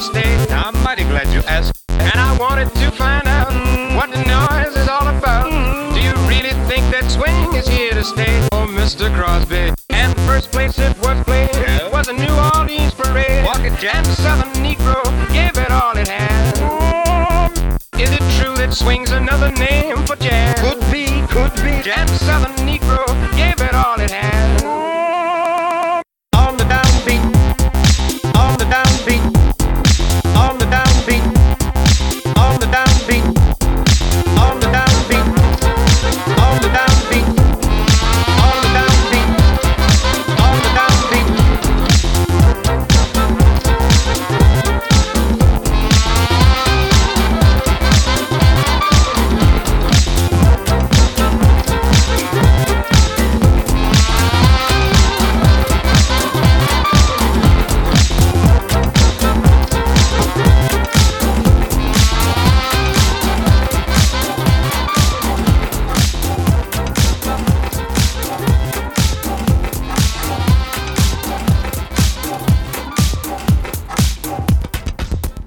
I'm mighty glad you asked. And I wanted to find out what the noise is all about. Do you really think that swing is here to stay? Oh, Mr. Crosby. And the first place it was played was a New Orleans parade. Walk it, Jack. Southern Negro gave it all it had. Is it true that swing's another name for jazz? Could be, could be. Jam, Southern Negro gave it all it had.